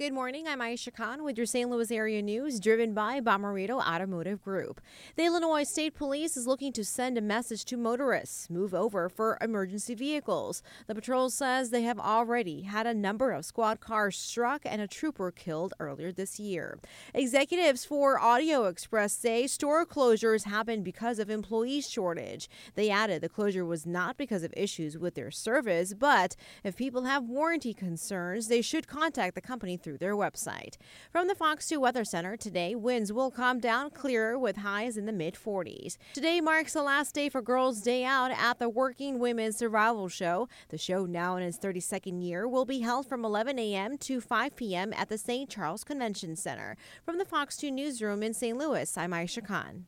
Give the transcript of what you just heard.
Good morning. I'm Aisha Khan with your St. Louis area news driven by Bomarito Automotive Group. The Illinois State Police is looking to send a message to motorists move over for emergency vehicles. The patrol says they have already had a number of squad cars struck and a trooper killed earlier this year. Executives for Audio Express say store closures happened because of employee shortage. They added the closure was not because of issues with their service, but if people have warranty concerns, they should contact the company through through their website. From the Fox 2 Weather Center today, winds will calm down clearer with highs in the mid 40s. Today marks the last day for Girls' Day Out at the Working Women's Survival Show. The show, now in its 32nd year, will be held from 11 a.m. to 5 p.m. at the St. Charles Convention Center. From the Fox 2 Newsroom in St. Louis, I'm Aisha Khan.